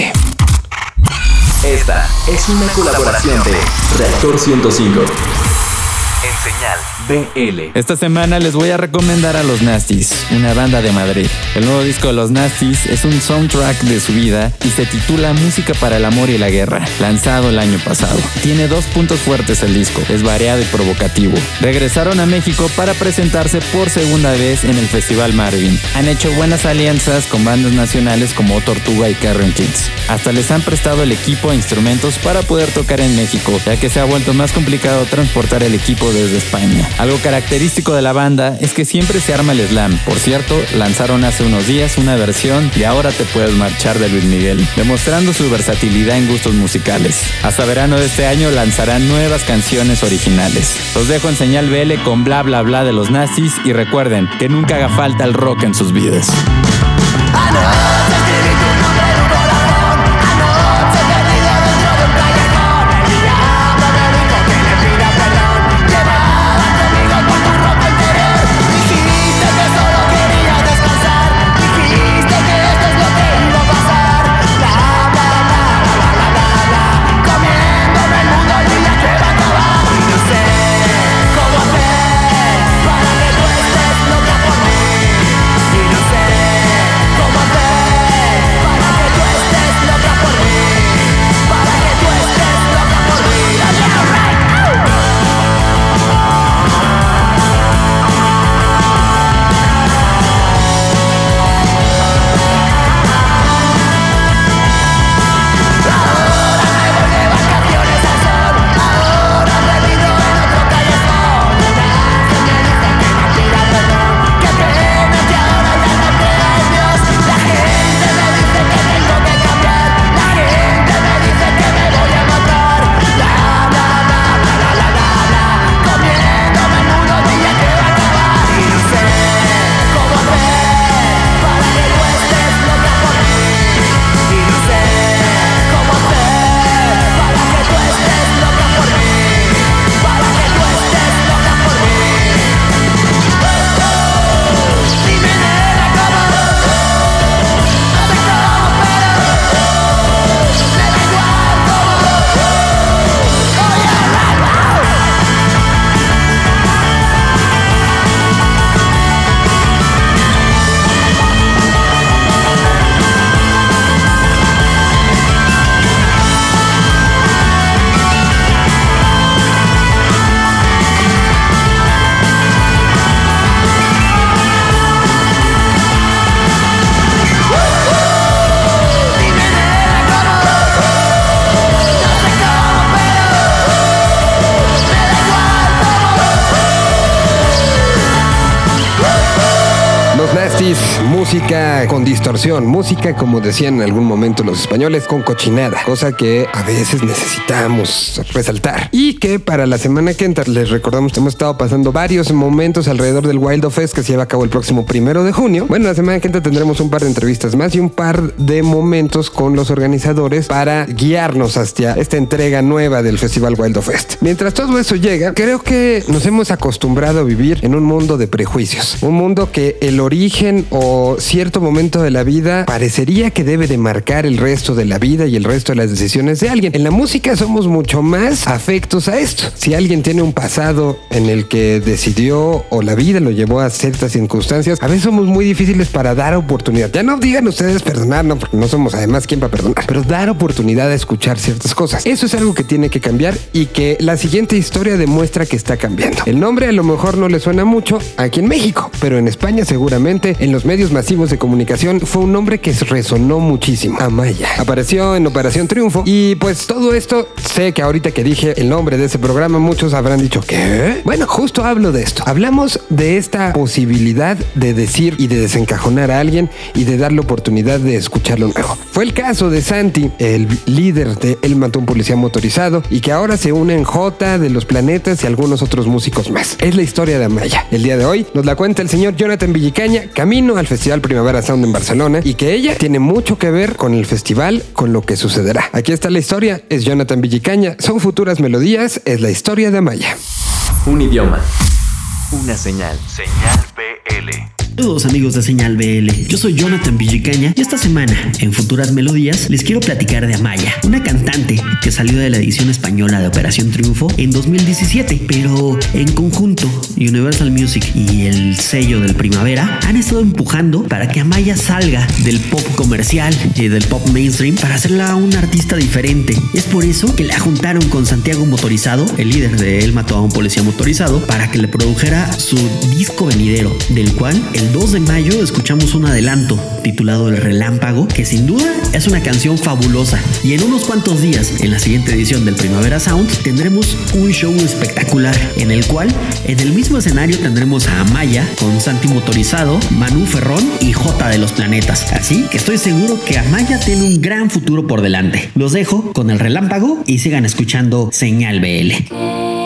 Esta es una colaboración de Reactor 105. En señal BL. Esta semana les voy a recomendar a Los Nasties, una banda de Madrid. El nuevo disco de Los Nasties es un soundtrack de su vida y se titula Música para el Amor y la Guerra, lanzado el año pasado. Tiene dos puntos fuertes el disco, es variado y provocativo. Regresaron a México para presentarse por segunda vez en el Festival Marvin. Han hecho buenas alianzas con bandas nacionales como Tortuga y Carrion Kids. Hasta les han prestado el equipo e instrumentos para poder tocar en México, ya que se ha vuelto más complicado transportar el equipo desde España. Algo característico de la banda es que siempre se arma el slam. Por cierto, lanzaron hace unos días una versión y ahora te puedes marchar de Luis Miguel, demostrando su versatilidad en gustos musicales. Hasta verano de este año lanzarán nuevas canciones originales. Los dejo en señal BL con bla bla bla de los nazis y recuerden que nunca haga falta el rock en sus vidas. Música como decían en algún momento los españoles, con cochinada, cosa que a veces necesitamos resaltar. Y que para la semana que entra, les recordamos que hemos estado pasando varios momentos alrededor del Wild of Fest que se lleva a cabo el próximo primero de junio. Bueno, la semana que entra tendremos un par de entrevistas más y un par de momentos con los organizadores para guiarnos hacia esta entrega nueva del Festival Wild of Fest. Mientras todo eso llega, creo que nos hemos acostumbrado a vivir en un mundo de prejuicios, un mundo que el origen o cierto momento de la vida parecería que debe de marcar el resto de la vida y el resto de las decisiones de alguien. En la música somos mucho más afectos a esto. Si alguien tiene un pasado en el que decidió o la vida lo llevó a ciertas circunstancias, a veces somos muy difíciles para dar oportunidad. Ya no digan ustedes perdonar, no, porque no somos además quien para perdonar, pero dar oportunidad a escuchar ciertas cosas. Eso es algo que tiene que cambiar y que la siguiente historia demuestra que está cambiando. El nombre a lo mejor no le suena mucho aquí en México, pero en España seguramente en los medios masivos de comunicación fue un nombre que resonó muchísimo. Amaya. Apareció en Operación Triunfo y pues todo esto, sé que ahorita que dije el nombre de ese programa, muchos habrán dicho, ¿qué? Bueno, justo hablo de esto. Hablamos de esta posibilidad de decir y de desencajonar a alguien y de darle oportunidad de escucharlo nuevo. Fue el caso de Santi, el líder de Él mató un policía motorizado y que ahora se une en J de los planetas y algunos otros músicos más. Es la historia de Amaya. El día de hoy nos la cuenta el señor Jonathan Villicaña, camino al Festival Primavera Sound en Barcelona y que ella tiene mucho que ver con el festival, con lo que sucederá. Aquí está la historia, es Jonathan Villicaña, son futuras melodías, es la historia de Amaya. Un idioma. Una señal. Señal BL. Saludos amigos de Señal BL, yo soy Jonathan Villicaña y esta semana, en Futuras Melodías, les quiero platicar de Amaya, una cantante que salió de la edición española de Operación Triunfo en 2017, pero en conjunto Universal Music y el sello del Primavera han estado empujando para que Amaya salga del pop comercial y del pop mainstream para hacerla una artista diferente. Es por eso que la juntaron con Santiago Motorizado, el líder de Él mató a un policía motorizado, para que le produjera su disco venidero, del cual el 2 de mayo escuchamos un adelanto titulado El Relámpago, que sin duda es una canción fabulosa. Y en unos cuantos días, en la siguiente edición del Primavera Sound, tendremos un show espectacular en el cual en el mismo escenario tendremos a Amaya con Santi Motorizado, Manu Ferrón y J de los Planetas. Así que estoy seguro que Amaya tiene un gran futuro por delante. Los dejo con El Relámpago y sigan escuchando Señal BL.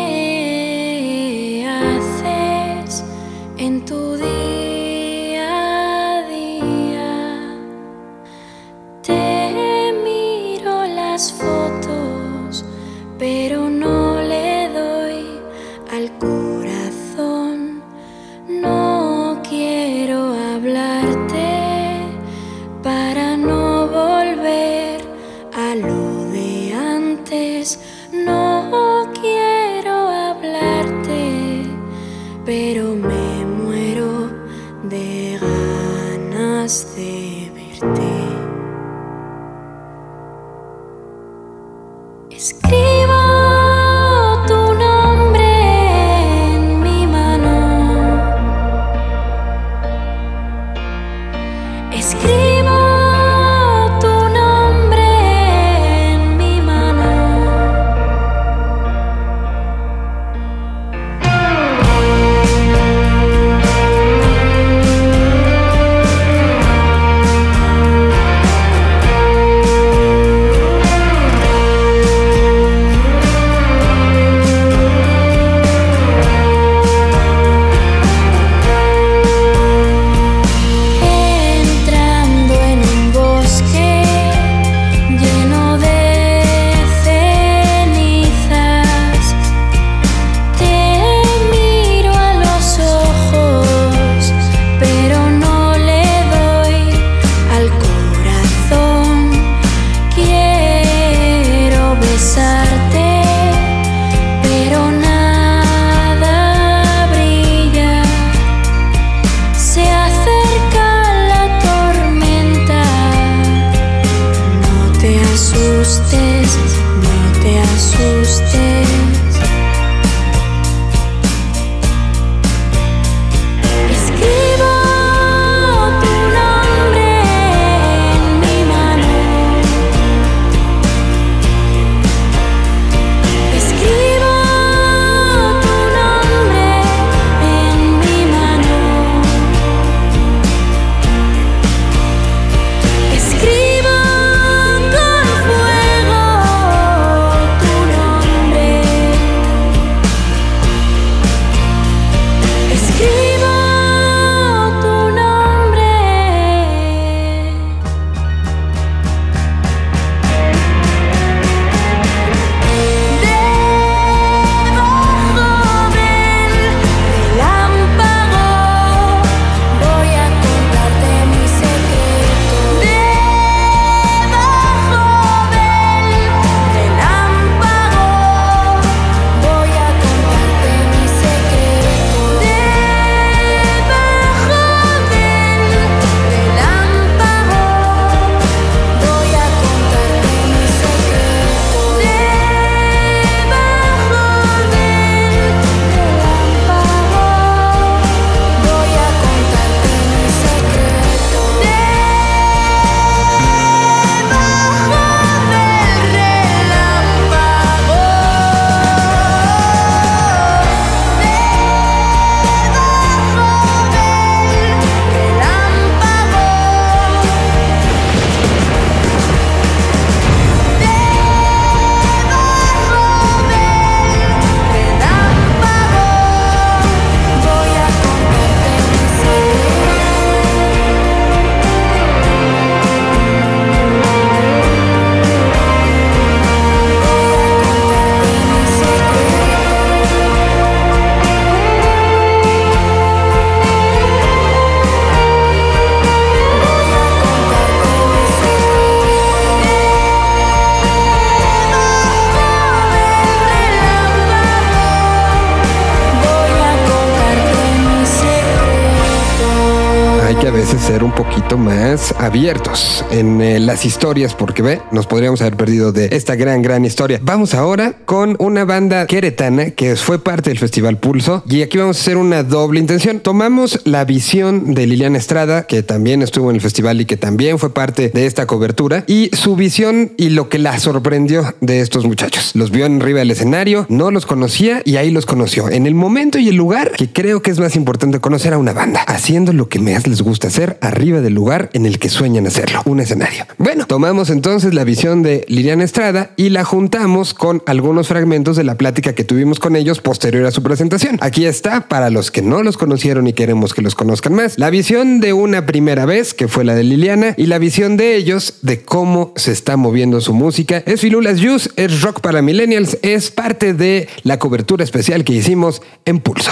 Más en eh, las historias, porque ve, nos podríamos haber perdido de esta gran, gran historia. Vamos ahora con una banda queretana que fue parte del Festival Pulso y aquí vamos a hacer una doble intención. Tomamos la visión de Liliana Estrada, que también estuvo en el festival y que también fue parte de esta cobertura, y su visión y lo que la sorprendió de estos muchachos. Los vio en arriba del escenario, no los conocía y ahí los conoció. En el momento y el lugar que creo que es más importante conocer a una banda, haciendo lo que más les gusta hacer arriba del lugar en el que sueñan hacerlo, un escenario. Bueno, tomamos entonces la visión de Liliana Estrada y la juntamos con algunos fragmentos de la plática que tuvimos con ellos posterior a su presentación. Aquí está, para los que no los conocieron y queremos que los conozcan más, la visión de una primera vez, que fue la de Liliana, y la visión de ellos de cómo se está moviendo su música. Es Filulas Juice, es rock para millennials, es parte de la cobertura especial que hicimos en Pulso.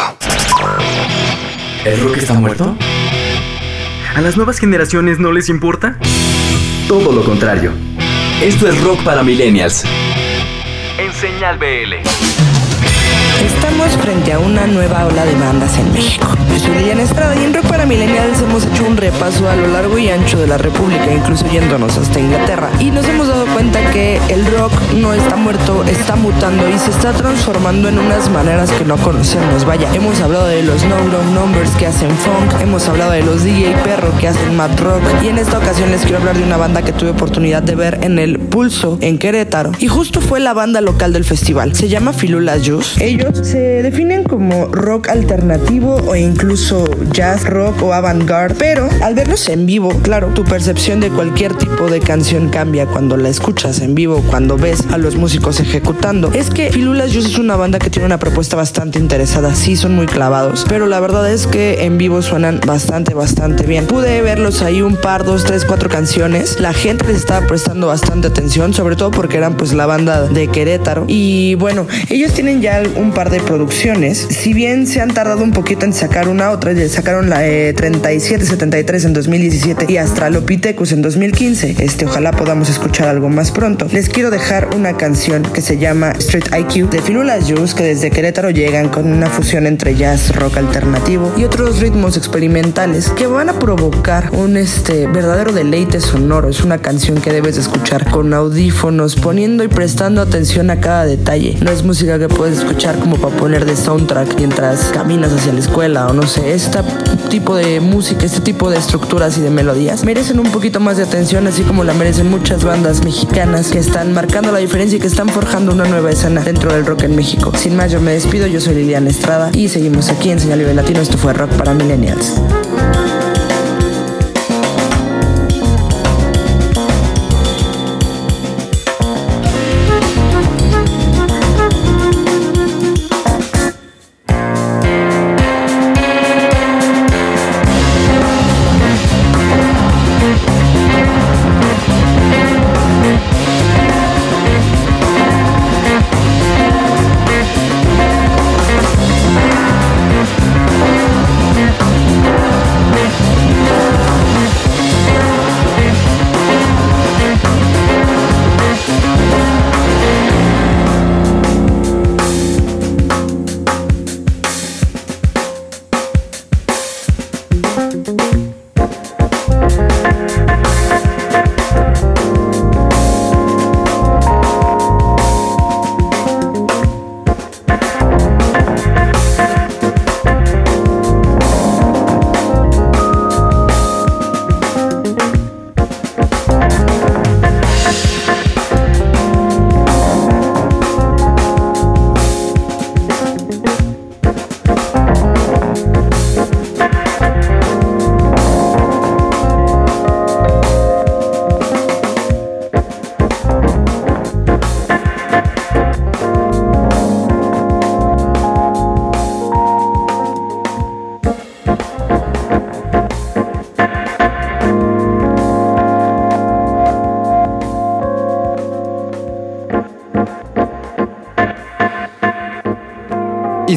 ¿El rock está muerto? ¿A las nuevas generaciones no les importa? Todo lo contrario. Esto es rock para millennials. En Señal BL. Estamos frente a una nueva ola de bandas en México. Yo soy Liliana Estrada y en Rock para Millennials hemos hecho un repaso a lo largo y ancho de la República, incluso yéndonos hasta Inglaterra. Y nos hemos dado cuenta que el rock no está muerto, está mutando y se está transformando en unas maneras que no conocemos. Vaya, hemos hablado de los No Numbers que hacen funk, hemos hablado de los DJ Perro que hacen mad rock y en esta ocasión les quiero hablar de una banda que tuve oportunidad de ver en el Pulso en Querétaro y justo fue la banda local del festival. Se llama Filula Juice. Ellos se definen como rock alternativo o incluso jazz rock o avant-garde, pero al verlos en vivo, claro, tu percepción de cualquier tipo de canción cambia cuando la escuchas en vivo, cuando ves a los músicos ejecutando. Es que Filulas Juice es una banda que tiene una propuesta bastante interesada, sí son muy clavados, pero la verdad es que en vivo suenan bastante, bastante bien. Pude verlos ahí un par, dos, tres, cuatro canciones. La gente les estaba prestando bastante atención, sobre todo porque eran pues la banda de Querétaro. Y bueno, ellos tienen ya un par de producciones. Si bien se han tardado un poquito en sacar una otra, ya sacaron la eh, 3773 en 2017 y Astralopithecus en 2015. Este, ojalá podamos escuchar algo más pronto. Les quiero dejar una canción que se llama Street IQ de Filulas Juice que desde Querétaro llegan con una fusión entre jazz, rock alternativo y otros ritmos experimentales que van a provocar un este verdadero deleite sonoro. Es una canción que debes de escuchar con audífonos, poniendo y prestando atención a cada detalle. No es música que puedes escuchar como para poner de soundtrack mientras caminas hacia la escuela o no sé, este tipo de música, este tipo de estructuras y de melodías merecen un poquito más de atención, así como la merecen muchas bandas mexicanas que están marcando la diferencia y que están forjando una nueva escena dentro del rock en México. Sin más, yo me despido, yo soy Liliana Estrada y seguimos aquí en Señal Libre Latino. Esto fue Rock para Millennials.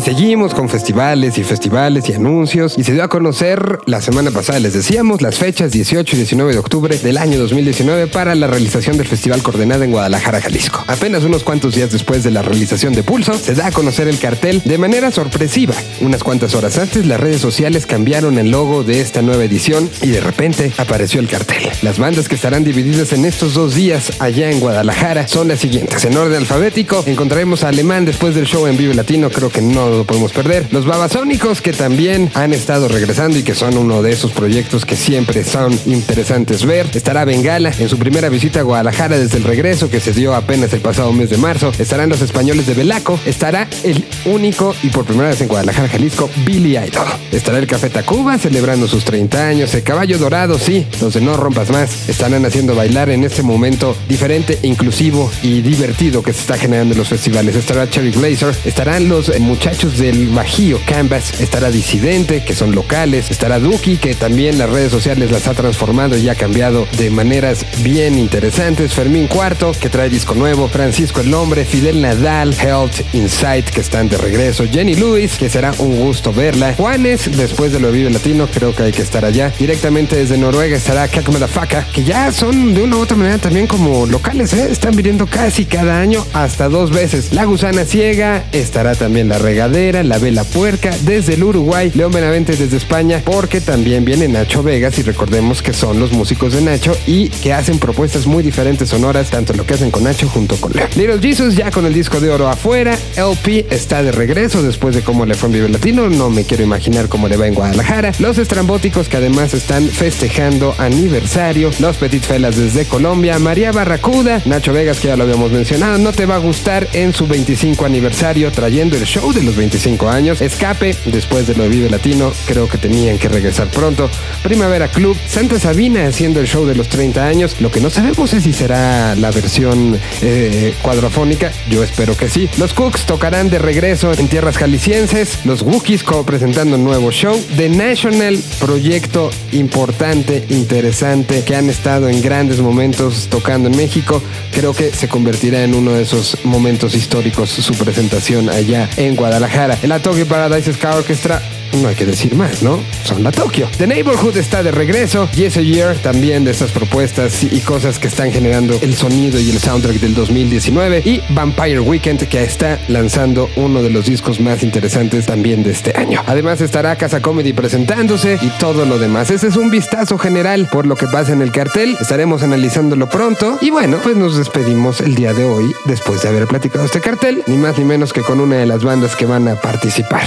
Seguimos con festivales y festivales y anuncios. Y se dio a conocer la semana pasada, les decíamos, las fechas 18 y 19 de octubre del año 2019 para la realización del Festival Coordenada en Guadalajara, Jalisco. Apenas unos cuantos días después de la realización de Pulso, se da a conocer el cartel de manera sorpresiva. Unas cuantas horas antes, las redes sociales cambiaron el logo de esta nueva edición y de repente apareció el cartel. Las bandas que estarán divididas en estos dos días allá en Guadalajara son las siguientes. En orden alfabético, encontraremos a Alemán después del show en Vive Latino, creo que no podemos perder. Los Babasónicos, que también han estado regresando y que son uno de esos proyectos que siempre son interesantes ver. Estará Bengala en su primera visita a Guadalajara desde el regreso que se dio apenas el pasado mes de marzo. Estarán los españoles de Belaco. Estará el único y por primera vez en Guadalajara, Jalisco, Billy Idol. Estará el Café Tacuba celebrando sus 30 años. El Caballo Dorado, sí, los de No Rompas Más, estarán haciendo bailar en este momento diferente, inclusivo y divertido que se está generando en los festivales. Estará Cherry Blazer, estarán los muchachos del Bajío Canvas, estará Disidente, que son locales, estará Duki, que también las redes sociales las ha transformado y ha cambiado de maneras bien interesantes. Fermín Cuarto, que trae disco nuevo, Francisco el Hombre, Fidel Nadal, Health Insight, que están de regreso, Jenny Lewis, que será un gusto verla. Juanes, después de lo Vive Latino, creo que hay que estar allá. Directamente desde Noruega estará Kak Madafaka, que ya son de una u otra manera también como locales, ¿eh? están viniendo casi cada año hasta dos veces. La Gusana Ciega, estará también La La Vela Puerca, desde el Uruguay, León Benavente desde España, porque también viene Nacho Vegas y recordemos que son los músicos de Nacho y que hacen propuestas muy diferentes sonoras, tanto lo que hacen con Nacho junto con Leo. Little Jesus ya con el disco de oro afuera, LP está de regreso después de cómo le fue en Vive Latino, no me quiero imaginar cómo le va en Guadalajara. Los estrambóticos que además están festejando aniversario, los Petit Felas desde Colombia, María Barracuda, Nacho Vegas que ya lo habíamos mencionado, no te va a gustar en su 25 aniversario trayendo el show de los 25 años, Escape después de lo de Vive Latino, creo que tenían que regresar pronto, Primavera Club, Santa Sabina haciendo el show de los 30 años, lo que no sabemos es si será la versión eh, cuadrofónica, yo espero que sí. Los Cooks tocarán de regreso en tierras jaliscienses, los Wookiees co presentando un nuevo show, The National, proyecto importante, interesante, que han estado en grandes momentos tocando en México, creo que se convertirá en uno de esos momentos históricos su presentación allá en Guadalajara. El Tokyo Paradise Ska Orchestra no hay que decir más, ¿no? Son la Tokio. The Neighborhood está de regreso. Yes a Year también de estas propuestas y cosas que están generando el sonido y el soundtrack del 2019. Y Vampire Weekend que está lanzando uno de los discos más interesantes también de este año. Además estará Casa Comedy presentándose y todo lo demás. Ese es un vistazo general por lo que pasa en el cartel. Estaremos analizándolo pronto. Y bueno, pues nos despedimos el día de hoy después de haber platicado este cartel. Ni más ni menos que con una de las bandas que van a participar.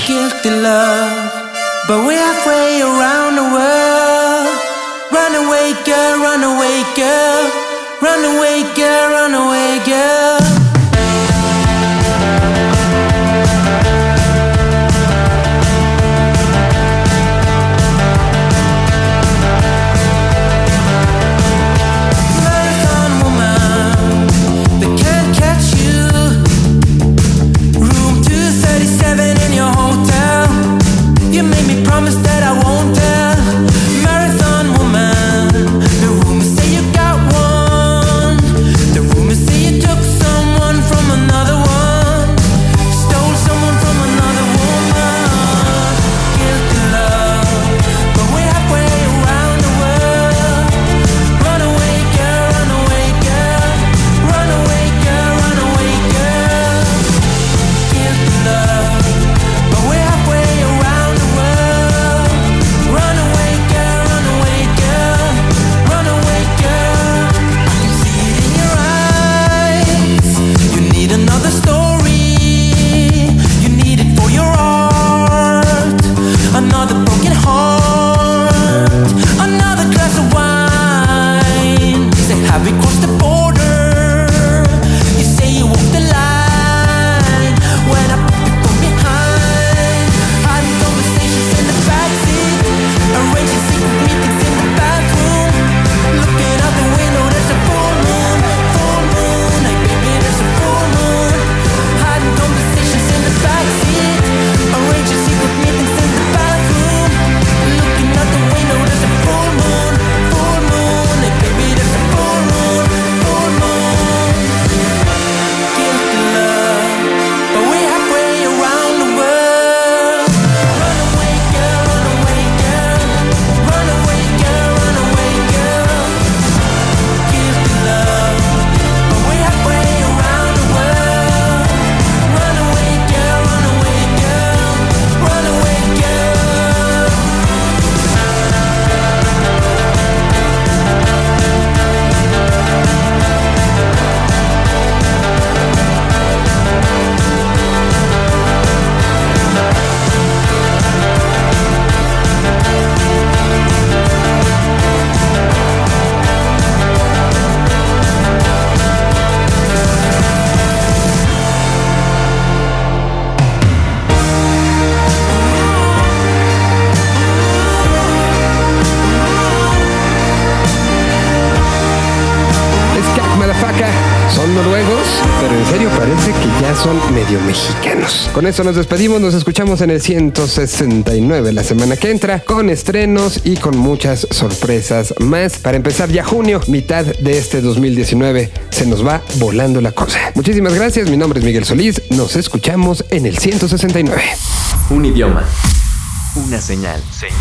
But we're halfway around the world. Run away, girl, run away, girl. Run away, girl, run away, girl. Eso nos despedimos, nos escuchamos en el 169 la semana que entra, con estrenos y con muchas sorpresas más. Para empezar ya junio, mitad de este 2019, se nos va volando la cosa. Muchísimas gracias, mi nombre es Miguel Solís, nos escuchamos en el 169. Un idioma. Una señal. Señal.